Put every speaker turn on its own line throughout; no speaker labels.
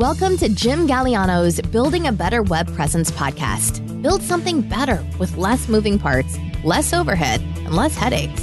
Welcome to Jim Galiano's Building a Better Web Presence podcast. Build something better with less moving parts, less overhead, and less headaches.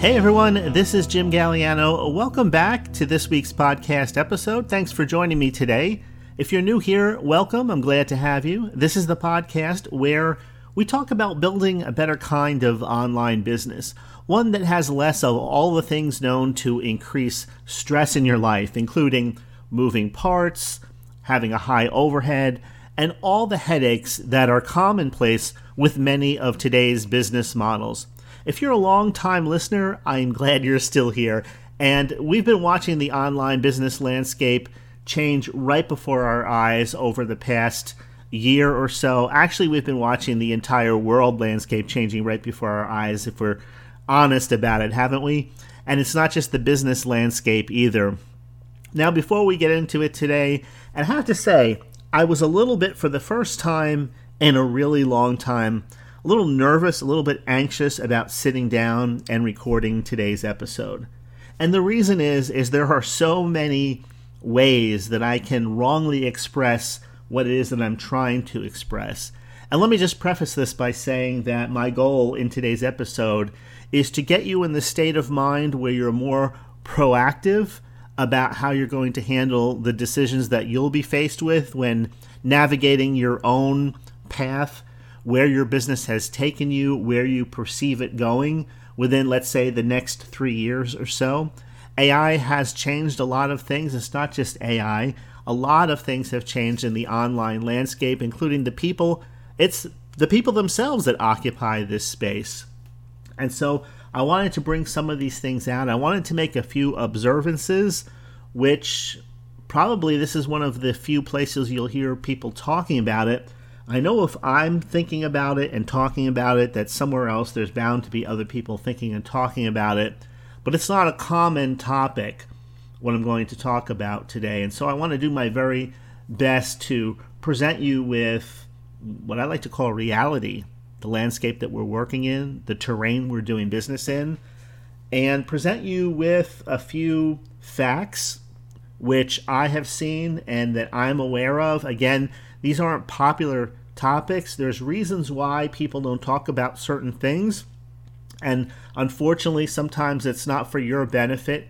Hey everyone, this is Jim Galiano. Welcome back to this week's podcast episode. Thanks for joining me today. If you're new here, welcome. I'm glad to have you. This is the podcast where we talk about building a better kind of online business, one that has less of all the things known to increase stress in your life, including moving parts, having a high overhead, and all the headaches that are commonplace with many of today's business models. If you're a long time listener, I'm glad you're still here. And we've been watching the online business landscape change right before our eyes over the past year or so. Actually, we've been watching the entire world landscape changing right before our eyes, if we're honest about it, haven't we? And it's not just the business landscape either. Now, before we get into it today, and I have to say, I was a little bit, for the first time in a really long time, a little nervous, a little bit anxious about sitting down and recording today's episode. And the reason is is there are so many ways that I can wrongly express what it is that I'm trying to express. And let me just preface this by saying that my goal in today's episode is to get you in the state of mind where you're more proactive about how you're going to handle the decisions that you'll be faced with when navigating your own path, where your business has taken you, where you perceive it going within, let's say, the next three years or so. AI has changed a lot of things. It's not just AI. A lot of things have changed in the online landscape, including the people. It's the people themselves that occupy this space. And so I wanted to bring some of these things out. I wanted to make a few observances, which probably this is one of the few places you'll hear people talking about it. I know if I'm thinking about it and talking about it, that somewhere else there's bound to be other people thinking and talking about it but it's not a common topic what I'm going to talk about today. And so I want to do my very best to present you with what I like to call reality, the landscape that we're working in, the terrain we're doing business in, and present you with a few facts which I have seen and that I'm aware of. Again, these aren't popular topics. There's reasons why people don't talk about certain things. And unfortunately, sometimes it's not for your benefit,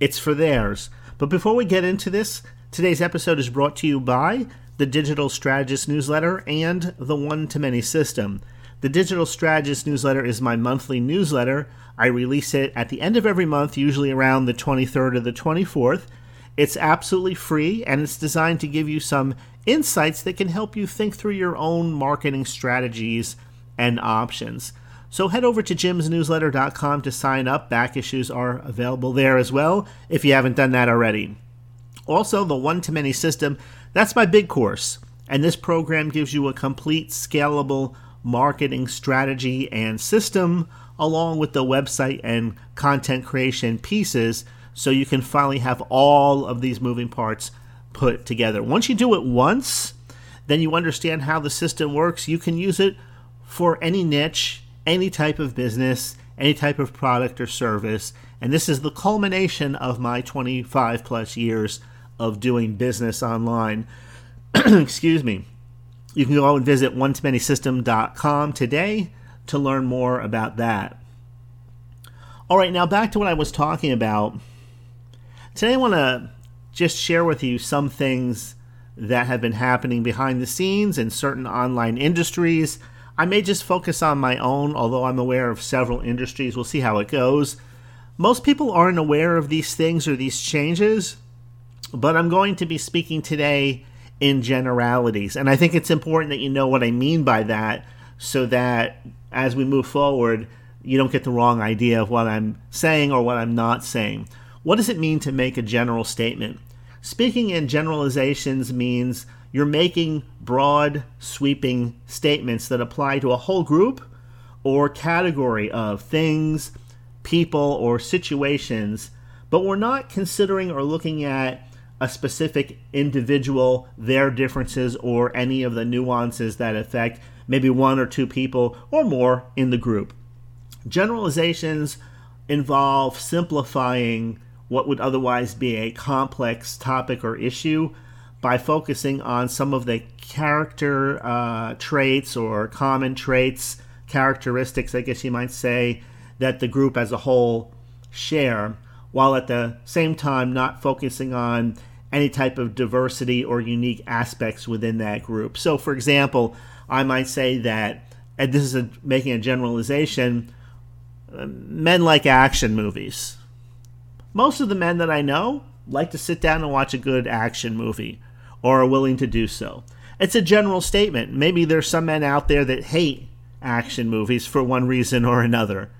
it's for theirs. But before we get into this, today's episode is brought to you by the Digital Strategist newsletter and the One to Many system. The Digital Strategist newsletter is my monthly newsletter. I release it at the end of every month, usually around the 23rd or the 24th. It's absolutely free and it's designed to give you some insights that can help you think through your own marketing strategies and options. So head over to jimsnewsletter.com to sign up. Back issues are available there as well if you haven't done that already. Also, the one to many system, that's my big course. And this program gives you a complete scalable marketing strategy and system along with the website and content creation pieces so you can finally have all of these moving parts put together. Once you do it once, then you understand how the system works. You can use it for any niche any type of business, any type of product or service. And this is the culmination of my 25 plus years of doing business online. Excuse me. You can go and visit one to many system.com today to learn more about that. All right, now back to what I was talking about. Today I want to just share with you some things that have been happening behind the scenes in certain online industries I may just focus on my own, although I'm aware of several industries. We'll see how it goes. Most people aren't aware of these things or these changes, but I'm going to be speaking today in generalities. And I think it's important that you know what I mean by that so that as we move forward, you don't get the wrong idea of what I'm saying or what I'm not saying. What does it mean to make a general statement? Speaking in generalizations means you're making broad, sweeping statements that apply to a whole group or category of things, people, or situations, but we're not considering or looking at a specific individual, their differences, or any of the nuances that affect maybe one or two people or more in the group. Generalizations involve simplifying what would otherwise be a complex topic or issue by focusing on some of the character uh, traits or common traits, characteristics, I guess you might say, that the group as a whole share, while at the same time not focusing on any type of diversity or unique aspects within that group. So, for example, I might say that, and this is a, making a generalization, uh, men like action movies. Most of the men that I know like to sit down and watch a good action movie or are willing to do so. It's a general statement. Maybe there's some men out there that hate action movies for one reason or another.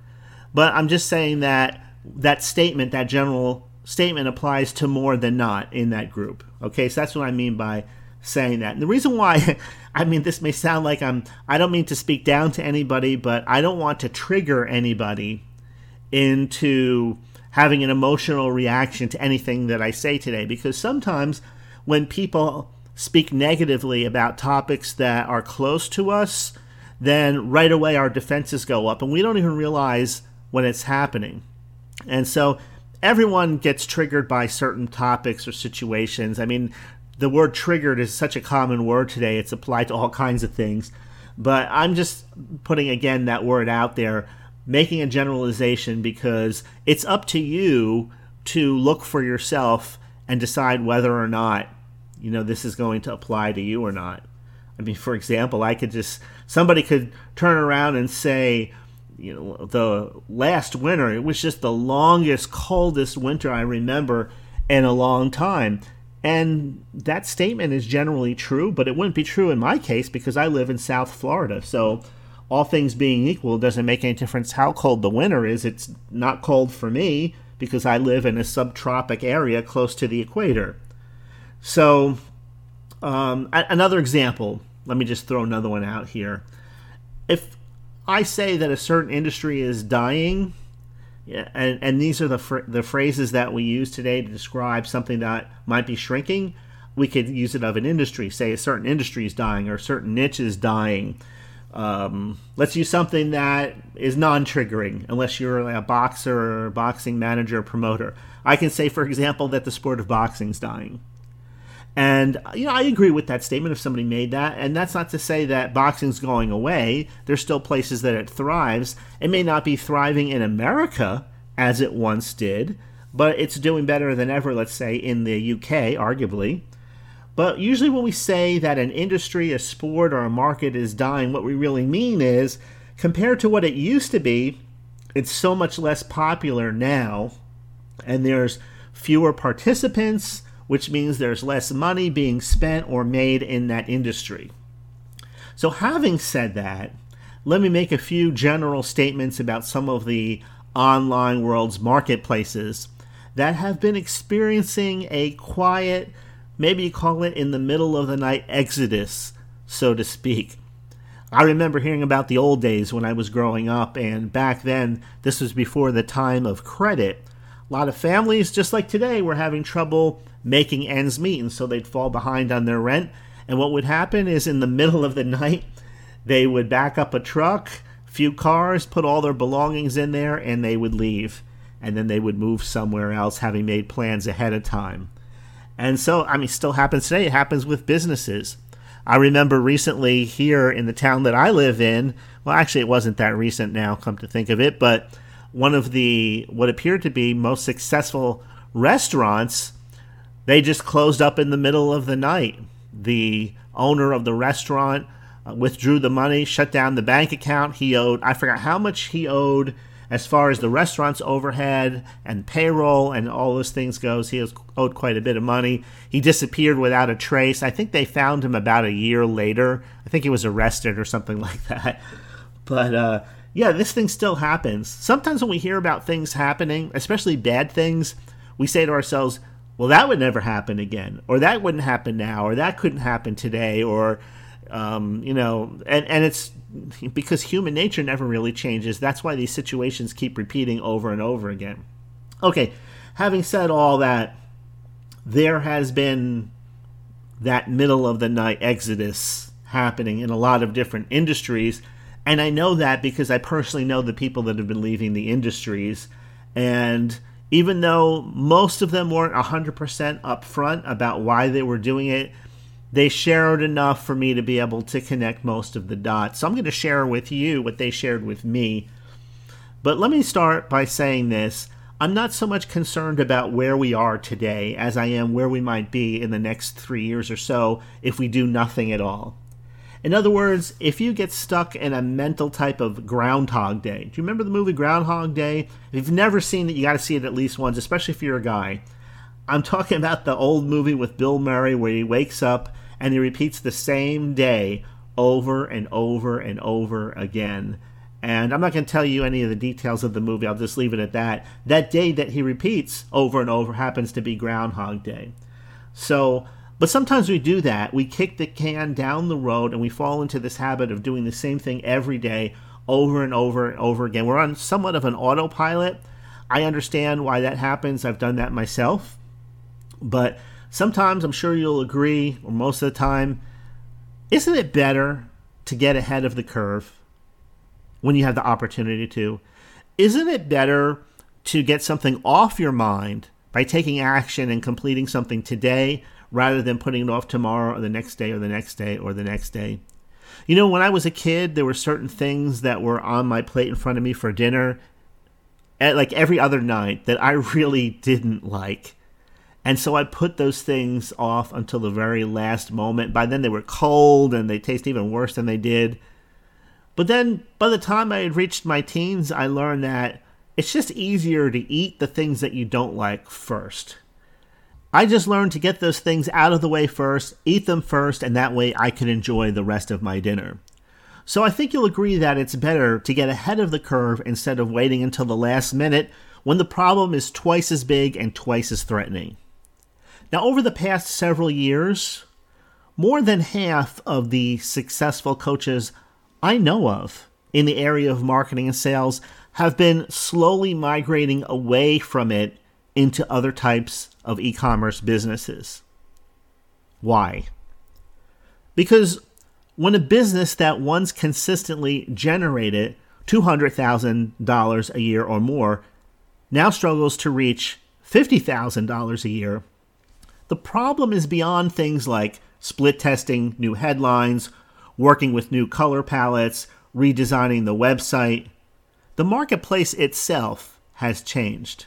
But I'm just saying that that statement, that general statement applies to more than not in that group. Okay, so that's what I mean by saying that. And the reason why I mean this may sound like I'm I don't mean to speak down to anybody, but I don't want to trigger anybody into having an emotional reaction to anything that I say today because sometimes when people speak negatively about topics that are close to us, then right away our defenses go up and we don't even realize when it's happening. And so everyone gets triggered by certain topics or situations. I mean, the word triggered is such a common word today, it's applied to all kinds of things. But I'm just putting again that word out there, making a generalization because it's up to you to look for yourself and decide whether or not you know this is going to apply to you or not. I mean, for example, I could just somebody could turn around and say, you know, the last winter it was just the longest, coldest winter I remember in a long time. And that statement is generally true, but it wouldn't be true in my case because I live in South Florida. So, all things being equal, it doesn't make any difference how cold the winter is. It's not cold for me because I live in a subtropic area close to the equator. So, um, another example, let me just throw another one out here. If I say that a certain industry is dying, and, and these are the, fr- the phrases that we use today to describe something that might be shrinking, we could use it of an industry. Say a certain industry is dying or a certain niche is dying. Um, let's use something that is non triggering, unless you're a boxer or a boxing manager or promoter. I can say, for example, that the sport of boxing is dying. And you know, I agree with that statement if somebody made that. And that's not to say that boxing's going away. There's still places that it thrives. It may not be thriving in America as it once did, but it's doing better than ever, let's say, in the UK, arguably. But usually, when we say that an industry, a sport, or a market is dying, what we really mean is compared to what it used to be, it's so much less popular now, and there's fewer participants which means there's less money being spent or made in that industry. So, having said that, let me make a few general statements about some of the online world's marketplaces that have been experiencing a quiet, maybe you call it in the middle of the night exodus, so to speak. I remember hearing about the old days when I was growing up, and back then, this was before the time of credit. A lot of families, just like today, were having trouble making ends meet, and so they'd fall behind on their rent. And what would happen is in the middle of the night, they would back up a truck, few cars, put all their belongings in there, and they would leave. And then they would move somewhere else, having made plans ahead of time. And so, I mean, still happens today. It happens with businesses. I remember recently here in the town that I live in, well, actually, it wasn't that recent now, come to think of it, but one of the what appeared to be most successful restaurants they just closed up in the middle of the night. The owner of the restaurant uh, withdrew the money, shut down the bank account. He owed, I forgot how much he owed as far as the restaurant's overhead and payroll and all those things goes. He owed quite a bit of money. He disappeared without a trace. I think they found him about a year later. I think he was arrested or something like that. But uh, yeah, this thing still happens. Sometimes when we hear about things happening, especially bad things, we say to ourselves, well, that would never happen again, or that wouldn't happen now, or that couldn't happen today, or um, you know, and and it's because human nature never really changes. That's why these situations keep repeating over and over again. Okay, having said all that, there has been that middle of the night exodus happening in a lot of different industries. And I know that because I personally know the people that have been leaving the industries And even though most of them weren't 100% upfront about why they were doing it, they shared enough for me to be able to connect most of the dots. So I'm going to share with you what they shared with me. But let me start by saying this. I'm not so much concerned about where we are today as I am where we might be in the next three years or so if we do nothing at all. In other words, if you get stuck in a mental type of Groundhog Day, do you remember the movie Groundhog Day? If you've never seen it, you got to see it at least once, especially if you're a guy. I'm talking about the old movie with Bill Murray where he wakes up and he repeats the same day over and over and over again. And I'm not going to tell you any of the details of the movie, I'll just leave it at that. That day that he repeats over and over happens to be Groundhog Day. So, but sometimes we do that. We kick the can down the road and we fall into this habit of doing the same thing every day over and over and over again. We're on somewhat of an autopilot. I understand why that happens. I've done that myself. But sometimes I'm sure you'll agree, or most of the time, isn't it better to get ahead of the curve when you have the opportunity to? Isn't it better to get something off your mind by taking action and completing something today rather than putting it off tomorrow or the next day or the next day or the next day? You know, when I was a kid, there were certain things that were on my plate in front of me for dinner, at like every other night, that I really didn't like. And so I put those things off until the very last moment. By then they were cold and they taste even worse than they did. But then by the time I had reached my teens, I learned that it's just easier to eat the things that you don't like first. I just learned to get those things out of the way first, eat them first, and that way I can enjoy the rest of my dinner. So I think you'll agree that it's better to get ahead of the curve instead of waiting until the last minute when the problem is twice as big and twice as threatening. Now, over the past several years, more than half of the successful coaches I know of in the area of marketing and sales have been slowly migrating away from it into other types of e commerce businesses. Why? Because when a business that once consistently generated $200,000 a year or more now struggles to reach $50,000 a year, the problem is beyond things like split testing new headlines, working with new color palettes, redesigning the website. The marketplace itself has changed.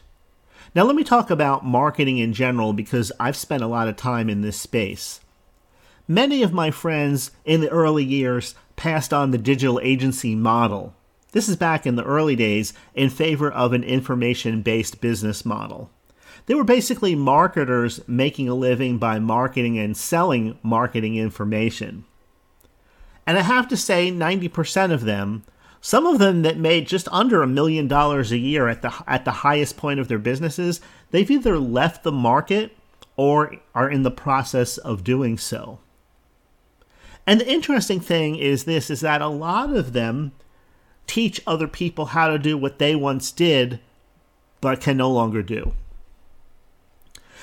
Now, let me talk about marketing in general because I've spent a lot of time in this space. Many of my friends in the early years passed on the digital agency model. This is back in the early days in favor of an information based business model. They were basically marketers making a living by marketing and selling marketing information. And I have to say, 90% of them, some of them that made just under a million dollars a year at the, at the highest point of their businesses, they've either left the market or are in the process of doing so. And the interesting thing is this is that a lot of them teach other people how to do what they once did but can no longer do.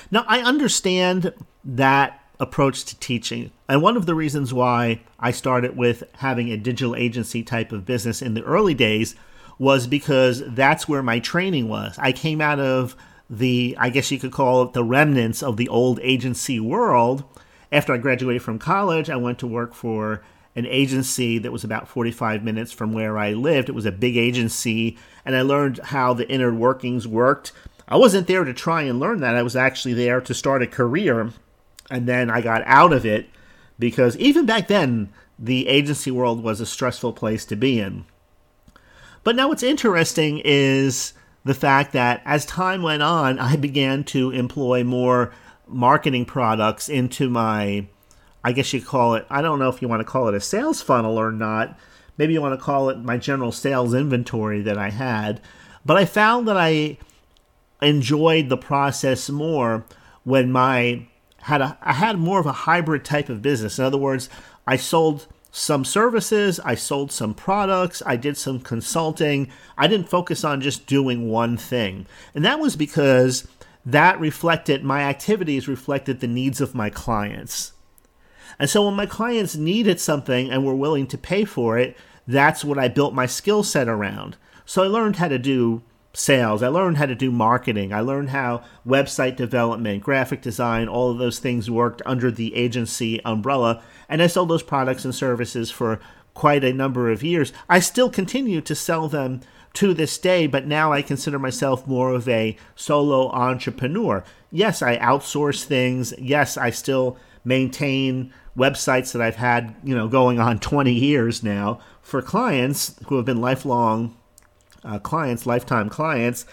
Now, I understand that approach to teaching. And one of the reasons why I started with having a digital agency type of business in the early days was because that's where my training was. I came out of the, I guess you could call it the remnants of the old agency world. After I graduated from college, I went to work for an agency that was about 45 minutes from where I lived. It was a big agency, and I learned how the inner workings worked. I wasn't there to try and learn that. I was actually there to start a career. And then I got out of it because even back then, the agency world was a stressful place to be in. But now what's interesting is the fact that as time went on, I began to employ more marketing products into my, I guess you call it, I don't know if you want to call it a sales funnel or not. Maybe you want to call it my general sales inventory that I had. But I found that I enjoyed the process more when my had a I had more of a hybrid type of business. In other words, I sold some services, I sold some products, I did some consulting. I didn't focus on just doing one thing. And that was because that reflected my activities reflected the needs of my clients. And so when my clients needed something and were willing to pay for it, that's what I built my skill set around. So I learned how to do sales. I learned how to do marketing. I learned how website development, graphic design, all of those things worked under the agency umbrella. And I sold those products and services for quite a number of years. I still continue to sell them to this day, but now I consider myself more of a solo entrepreneur. Yes, I outsource things. Yes, I still maintain websites that I've had, you know, going on 20 years now for clients who have been lifelong uh, clients, lifetime clients.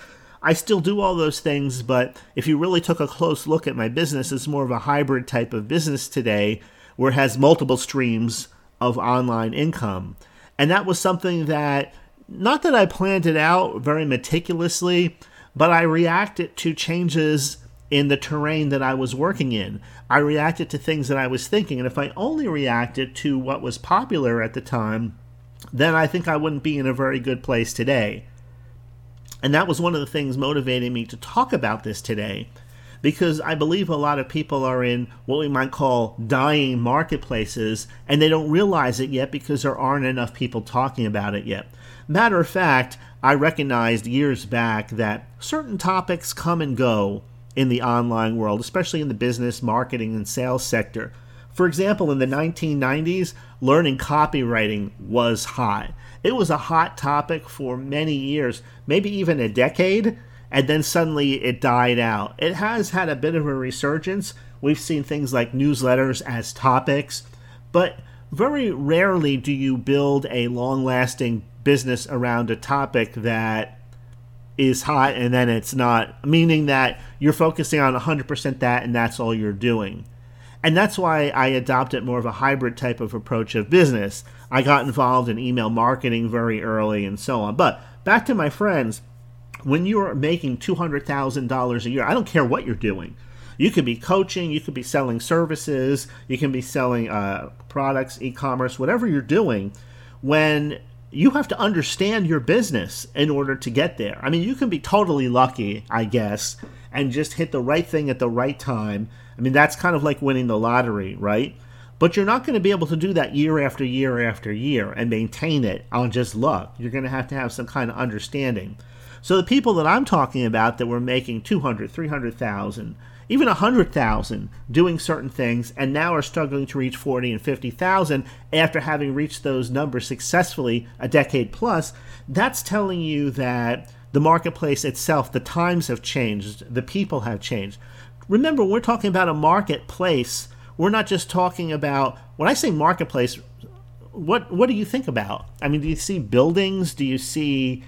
I still do all those things, but if you really took a close look at my business, it's more of a hybrid type of business today where it has multiple streams of online income. And that was something that, not that I planned it out very meticulously, but I reacted to changes in the terrain that I was working in. I reacted to things that I was thinking. And if I only reacted to what was popular at the time, then I think I wouldn't be in a very good place today. And that was one of the things motivating me to talk about this today because I believe a lot of people are in what we might call dying marketplaces and they don't realize it yet because there aren't enough people talking about it yet. Matter of fact, I recognized years back that certain topics come and go in the online world, especially in the business, marketing, and sales sector. For example, in the 1990s, learning copywriting was hot. It was a hot topic for many years, maybe even a decade, and then suddenly it died out. It has had a bit of a resurgence. We've seen things like newsletters as topics, but very rarely do you build a long lasting business around a topic that is hot and then it's not, meaning that you're focusing on 100% that and that's all you're doing. And that's why I adopted more of a hybrid type of approach of business. I got involved in email marketing very early and so on. But back to my friends, when you're making $200,000 a year, I don't care what you're doing. You could be coaching, you could be selling services, you can be selling uh, products, e commerce, whatever you're doing. When you have to understand your business in order to get there. I mean, you can be totally lucky, I guess, and just hit the right thing at the right time. I mean, that's kind of like winning the lottery, right? But you're not going to be able to do that year after year after year and maintain it on just luck. You're going to have to have some kind of understanding. So the people that I'm talking about that were making 200, 300,000, even 100,000 doing certain things and now are struggling to reach 40 and 50,000 after having reached those numbers successfully a decade plus, that's telling you that the marketplace itself, the times have changed, the people have changed. Remember, we're talking about a marketplace. We're not just talking about when I say marketplace, what what do you think about? I mean, do you see buildings? Do you see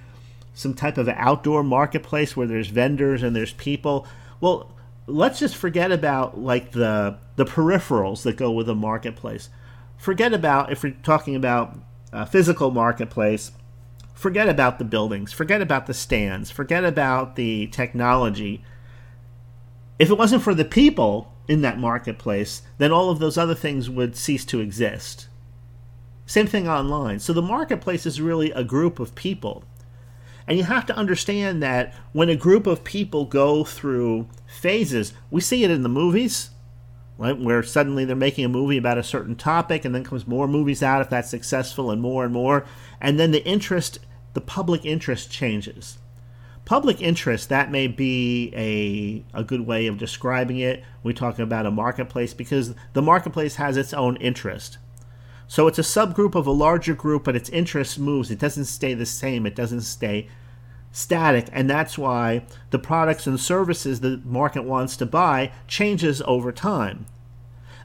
some type of outdoor marketplace where there's vendors and there's people? Well, let's just forget about like the the peripherals that go with a marketplace. Forget about if we're talking about a physical marketplace. Forget about the buildings. Forget about the stands. Forget about the technology. If it wasn't for the people in that marketplace, then all of those other things would cease to exist. Same thing online. So the marketplace is really a group of people. And you have to understand that when a group of people go through phases, we see it in the movies, right? Where suddenly they're making a movie about a certain topic, and then comes more movies out if that's successful, and more and more. And then the interest, the public interest changes. Public interest, that may be a, a good way of describing it. We talk about a marketplace because the marketplace has its own interest. So it's a subgroup of a larger group, but its interest moves. It doesn't stay the same. It doesn't stay static, and that's why the products and services the market wants to buy changes over time.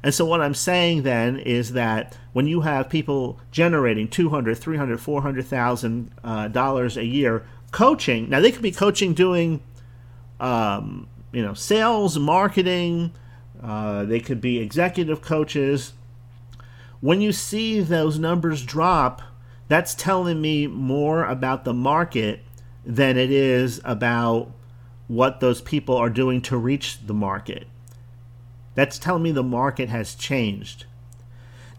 And so what I'm saying then is that when you have people generating 200, 300, 400,000 uh, dollars a year coaching, now they could be coaching doing um, you know, sales, marketing, uh, they could be executive coaches, when you see those numbers drop, that's telling me more about the market than it is about what those people are doing to reach the market. That's telling me the market has changed.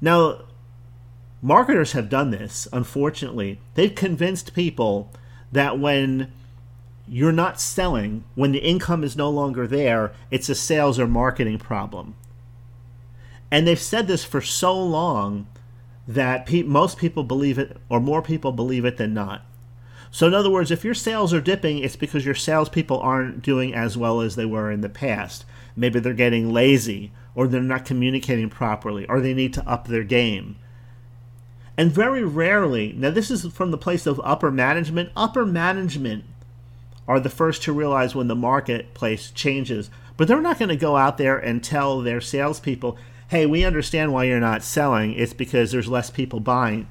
Now, marketers have done this, unfortunately. They've convinced people that when you're not selling, when the income is no longer there, it's a sales or marketing problem. And they've said this for so long that pe- most people believe it, or more people believe it than not. So, in other words, if your sales are dipping, it's because your salespeople aren't doing as well as they were in the past. Maybe they're getting lazy, or they're not communicating properly, or they need to up their game. And very rarely, now this is from the place of upper management, upper management are the first to realize when the marketplace changes. But they're not going to go out there and tell their salespeople, hey, we understand why you're not selling. It's because there's less people buying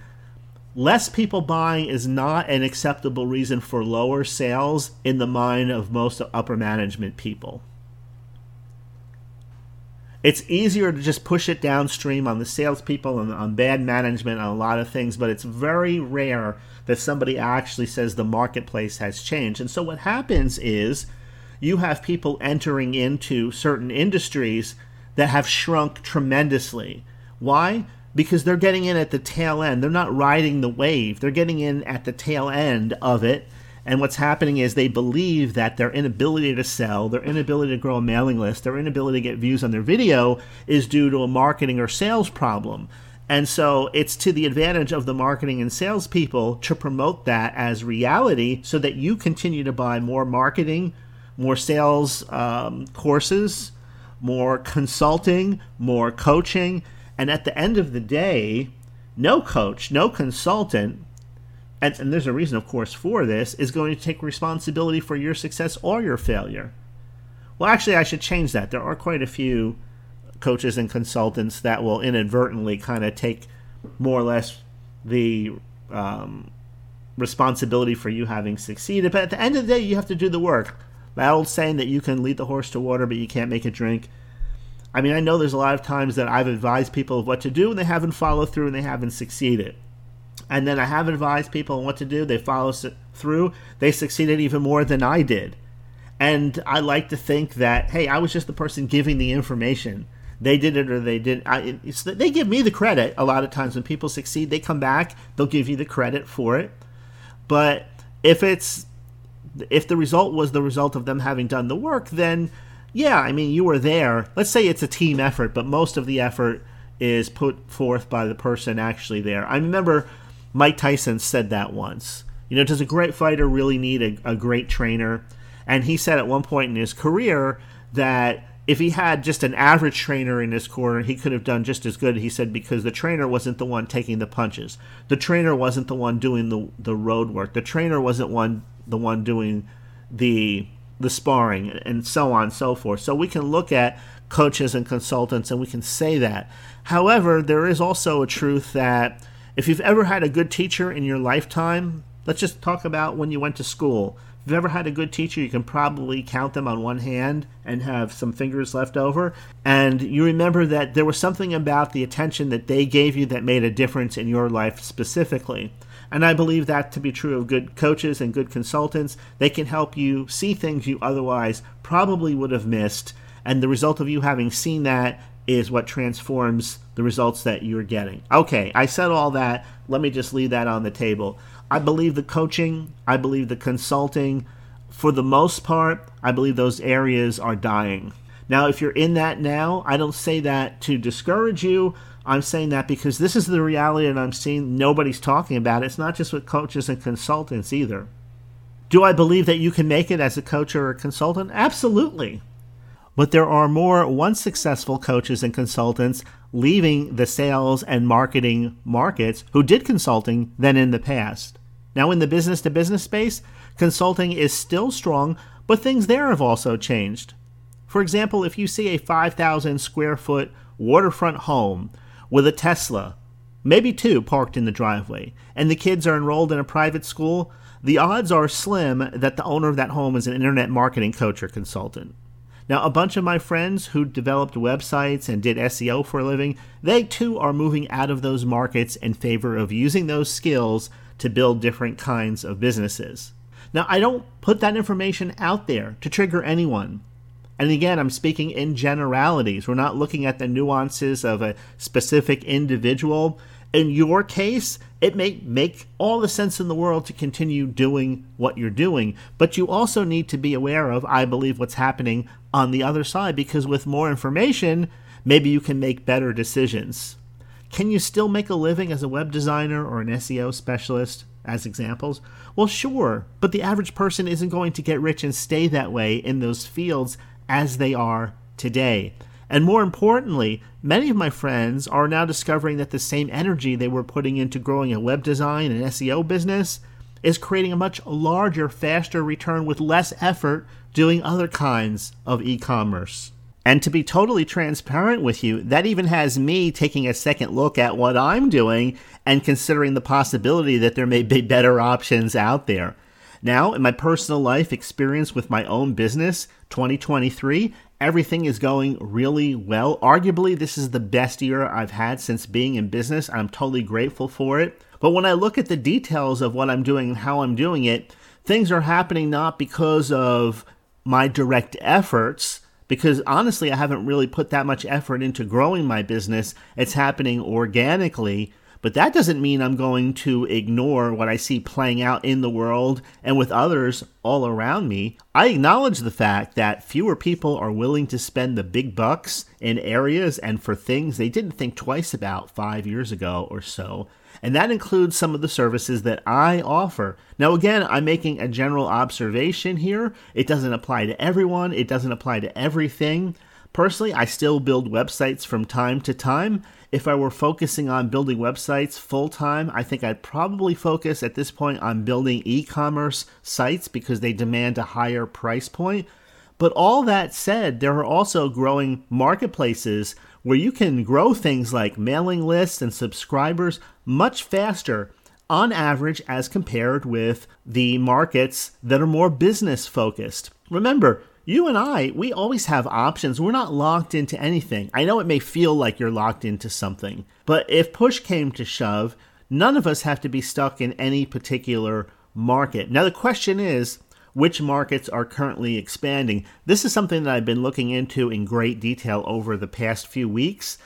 less people buying is not an acceptable reason for lower sales in the mind of most upper management people. It's easier to just push it downstream on the salespeople and on bad management on a lot of things, but it's very rare that somebody actually says the marketplace has changed. And so what happens is you have people entering into certain industries that have shrunk tremendously. Why? because they're getting in at the tail end. They're not riding the wave, they're getting in at the tail end of it. And what's happening is they believe that their inability to sell, their inability to grow a mailing list, their inability to get views on their video is due to a marketing or sales problem. And so it's to the advantage of the marketing and sales people to promote that as reality so that you continue to buy more marketing, more sales um, courses, more consulting, more coaching, and at the end of the day, no coach, no consultant, and, and, there's a reason, of course, for this, is going to take responsibility for your success or your failure. Well, actually, I should change that. There are quite a few coaches and consultants that will inadvertently kind of take more or less the um, responsibility for you having succeeded. But at the end of the day, you have to do the work. That old saying that you can lead the horse to water, but you can't make it drink I mean, I know there's a lot of times that I've advised people of what to do and they haven't followed through and they haven't succeeded. And then I have advised people on what to do, they follow through, they succeeded even more than I did. And I like to think that, hey, I was just the person giving the information. They did it or they didn't. I, they give me the credit a lot of times when people succeed. They come back, they'll give you the credit for it. But if it's if the result was the result of them having done the work, then yeah, I mean, you were there. Let's say it's a team effort, but most of the effort is put forth by the person actually there. I remember Mike Tyson said that once. You know, does a great fighter really need a, a great trainer? And he said at one point in his career that if he had just an average trainer in his corner, he could have done just as good. He said because the trainer wasn't the one taking the punches, the trainer wasn't the one doing the the road work, the trainer wasn't one the one doing the the sparring and so on and so forth. So we can look at coaches and consultants and we can say that. However, there is also a truth that if you've ever had a good teacher in your lifetime, let's just talk about when you went to school. If you've ever had a good teacher, you can probably count them on one hand and have some fingers left over. And you remember that there was something about the attention that they gave you that made a difference in your life specifically. And I believe that to be true of good coaches and good consultants. They can help you see things you otherwise probably would have missed. And the result of you having seen that is what transforms the results that you're getting. Okay, I said all that. Let me just leave that on the table. I believe the coaching, I believe the consulting, for the most part, I believe those areas are dying. Now, if you're in that now, I don't say that to discourage you. I'm saying that because this is the reality and I'm seeing nobody's talking about it. It's not just with coaches and consultants either. Do I believe that you can make it as a coach or a consultant? Absolutely. But there are more once successful coaches and consultants leaving the sales and marketing markets who did consulting than in the past. Now, in the business to business space, consulting is still strong, but things there have also changed. For example, if you see a 5,000 square foot waterfront home with a Tesla, maybe two parked in the driveway, and the kids are enrolled in a private school, the odds are slim that the owner of that home is an internet marketing coach or consultant. Now, a bunch of my friends who developed websites and did SEO for a living, they too are moving out of those markets in favor of using those skills to build different kinds of businesses. Now, I don't put that information out there to trigger anyone. And again, I'm speaking in generalities. We're not looking at the nuances of a specific individual. In your case, it may make all the sense in the world to continue doing what you're doing, but you also need to be aware of, I believe, what's happening on the other side because with more information, maybe you can make better decisions. Can you still make a living as a web designer or an SEO specialist? as examples. Well, sure, but the average person isn't going to get rich and stay that way in those fields as they are today. And more importantly, many of my friends are now discovering that the same energy they were putting into growing a web design and SEO business is creating a much larger, faster return with less effort doing other kinds of e commerce. And to be totally transparent with you, that even has me taking a second look at what I'm doing and considering the possibility that there may be better options out there. Now, in my personal life experience with my own business, 2023, everything is going really well. Arguably, this is the best year I've had since being in business. I'm totally grateful for it. But when I look at the details of what I'm doing and how I'm doing it, things are happening not because of my direct efforts, because honestly, I haven't really put that much effort into growing my business. It's happening organically. But that doesn't mean I'm going to ignore what I see playing out in the world and with others all around me. I acknowledge the fact that fewer people are willing to spend the big bucks in areas and for things they didn't think twice about five years ago or so and that includes some of the services that I offer. Now, again, I'm making a general observation here. It doesn't apply to everyone, it doesn't apply to everything. Personally, I still build websites from time to time. If I were focusing on building websites full time, I think I'd probably focus at this point on building e commerce sites because they demand a higher price point. But all that said, there are also growing marketplaces where you can grow things like mailing lists and subscribers much faster on average as compared with the markets that are more business focused. Remember, you and I, we always have options. We're not locked into anything. I know it may feel like you're locked into something, but if push came to shove, none of us have to be stuck in any particular market. Now, the question is, which markets are currently expanding. This is something that I've been looking into in great detail over the past few weeks.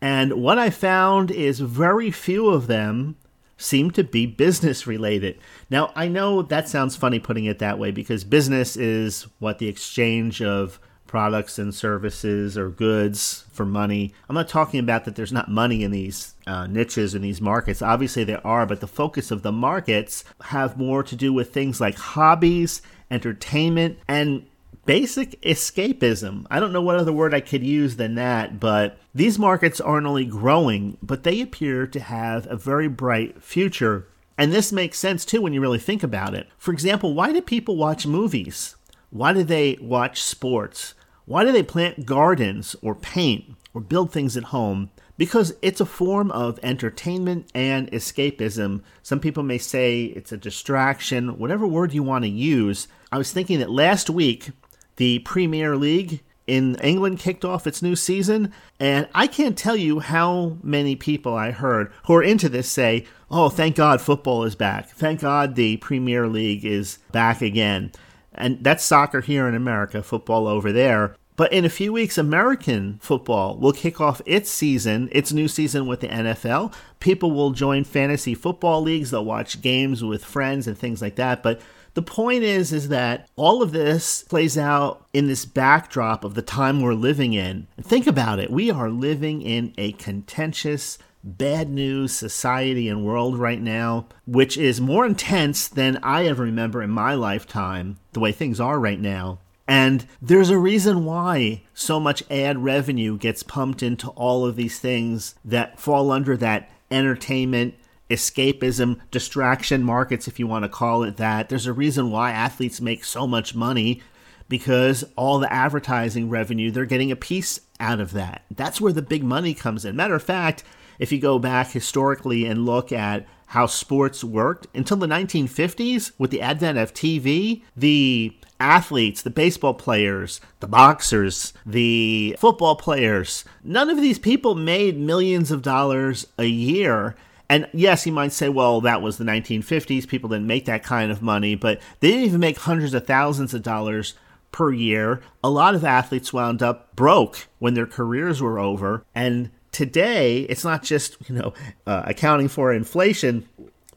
And what I found is very few of them seem to be business related. Now, I know that sounds funny putting it that way because business is what the exchange of products and services or goods for money. I'm not talking about that there's not money in these uh, niches in these markets. Obviously, there are, but the focus of the markets have more to do with things like hobbies entertainment, and basic escapism. I don't know what other word I could use than that, but these markets aren't only growing, but they appear to have a very bright future. And this makes sense too when you really think about it. For example, why do people watch movies? Why do they watch sports? Why do they plant gardens or paint or build things at home? because it's a form of entertainment and escapism. Some people may say it's a distraction, whatever word you want to use. I was thinking that last week, the Premier League in England kicked off its new season, and I can't tell you how many people I heard who are into this say, Oh, thank God football is back. Thank God the Premier League is back again. And that's soccer here in America, football over there. But in a few weeks, American football will kick off its season, its new season with the NFL. People will join fantasy football leagues, they'll watch games with friends and things like that. But the point is is that all of this plays out in this backdrop of the time we're living in. Think about it. We are living in a contentious bad news society and world right now, which is more intense than I ever remember in my lifetime, the way things are right now. And there's a reason why so much ad revenue gets pumped into all of these things that fall under that entertainment, escapism, distraction markets, if you want to call it that. There's a reason why athletes make so much money because all the advertising revenue, they're getting a piece out of that. That's where the big money comes in. Matter of fact, if you go back historically and look at how sports worked until the 1950s with the advent of TV, the athletes, the baseball players, the boxers, the football players, none of these people made millions of dollars a year. And yes, you might say, well, that was the 1950s. People didn't make that kind of money, but they didn't even make hundreds of thousands of dollars per year. A lot of athletes wound up broke when their careers were over. And today, it's not just, you know, uh, accounting for inflation,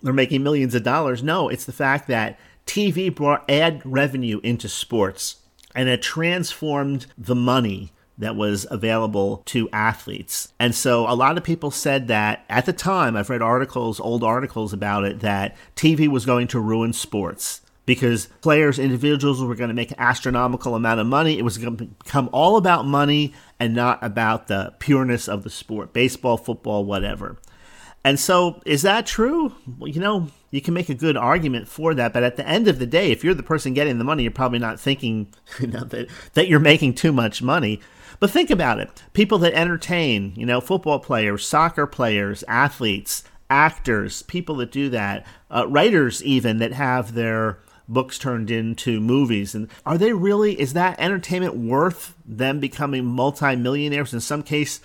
they're making millions of dollars. No, it's the fact that TV brought ad revenue into sports and it transformed the money that was available to athletes. And so a lot of people said that at the time, I've read articles, old articles about it, that TV was going to ruin sports because players, individuals were going to make an astronomical amount of money. It was going to become all about money and not about the pureness of the sport baseball, football, whatever. And so, is that true? Well, you know, you can make a good argument for that, but at the end of the day, if you're the person getting the money, you're probably not thinking you know, that, that you're making too much money. But think about it people that entertain, you know, football players, soccer players, athletes, actors, people that do that, uh, writers even that have their books turned into movies. And are they really, is that entertainment worth them becoming multimillionaires, in some case,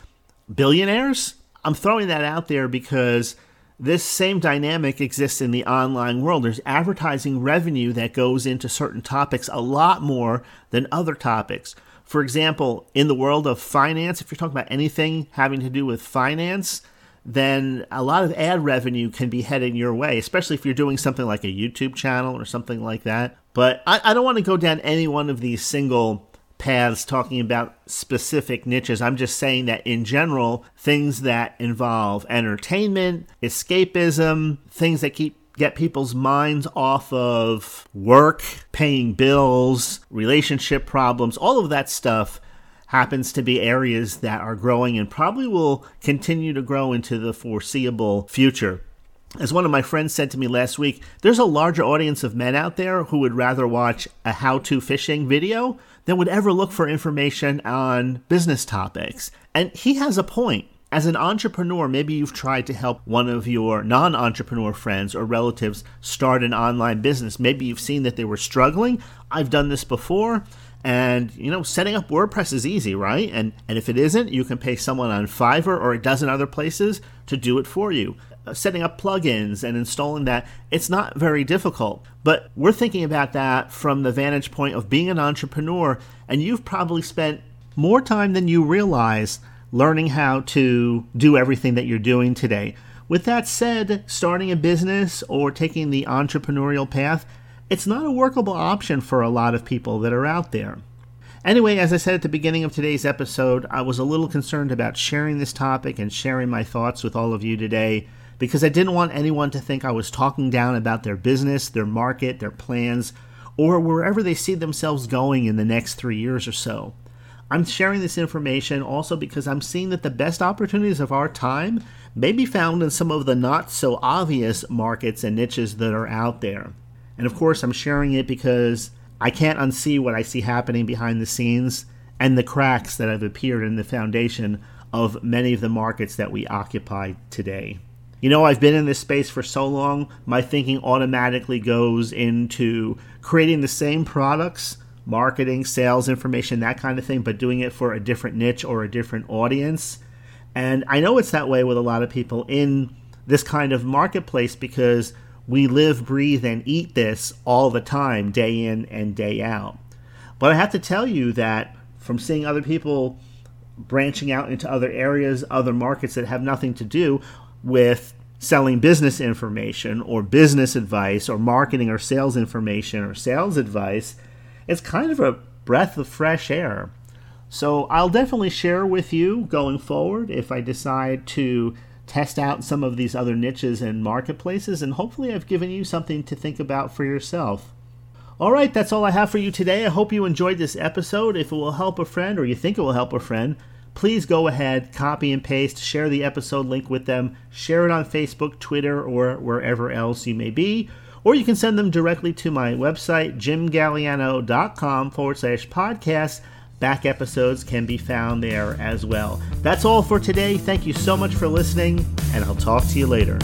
billionaires? I'm throwing that out there because this same dynamic exists in the online world. There's advertising revenue that goes into certain topics a lot more than other topics. For example, in the world of finance, if you're talking about anything having to do with finance, then a lot of ad revenue can be heading your way, especially if you're doing something like a YouTube channel or something like that. But I, I don't want to go down any one of these single paths talking about specific niches. I'm just saying that in general, things that involve entertainment, escapism, things that keep get people's minds off of work, paying bills, relationship problems, all of that stuff happens to be areas that are growing and probably will continue to grow into the foreseeable future. As one of my friends said to me last week, there's a larger audience of men out there who would rather watch a how to fishing video than would ever look for information on business topics. And he has a point. As an entrepreneur, maybe you've tried to help one of your non entrepreneur friends or relatives start an online business. Maybe you've seen that they were struggling. I've done this before. And you know, setting up WordPress is easy, right? And and if it isn't, you can pay someone on Fiverr or a dozen other places to do it for you. Setting up plugins and installing that, it's not very difficult. But we're thinking about that from the vantage point of being an entrepreneur, and you've probably spent more time than you realize learning how to do everything that you're doing today. With that said, starting a business or taking the entrepreneurial path, it's not a workable option for a lot of people that are out there. Anyway, as I said at the beginning of today's episode, I was a little concerned about sharing this topic and sharing my thoughts with all of you today because I didn't want anyone to think I was talking down about their business, their market, their plans, or wherever they see themselves going in the next three years or so. I'm sharing this information also because I'm seeing that the best opportunities of our time may be found in some of the not so obvious markets and niches that are out there. And of course, I'm sharing it because I can't unsee what I see happening behind the scenes and the cracks that have appeared in the foundation of many of the markets that we occupy today. You know, I've been in this space for so long, my thinking automatically goes into creating the same products, marketing, sales information, that kind of thing, but doing it for a different niche or a different audience. And I know it's that way with a lot of people in this kind of marketplace because we live, breathe, and eat this all the time, day in and day out. But I have to tell you that from seeing other people branching out into other areas, other markets that have nothing to do with selling business information or business advice or marketing or sales information or sales advice, it's kind of a breath of fresh air. So I'll definitely share with you going forward if I decide to test out some of these other niches and marketplaces, and hopefully I've given you something to think about for yourself. All right, that's all I have for you today. I hope you enjoyed this episode. If it will help a friend or you think it will help a friend, please go ahead, copy and paste, share the episode link with them, share it on Facebook, Twitter, or wherever else you may be. Or you can send them directly to my website, jimgaliano.com forward slash podcast. Back episodes can be found there as well. That's all for today. Thank you so much for listening, and I'll talk to you later.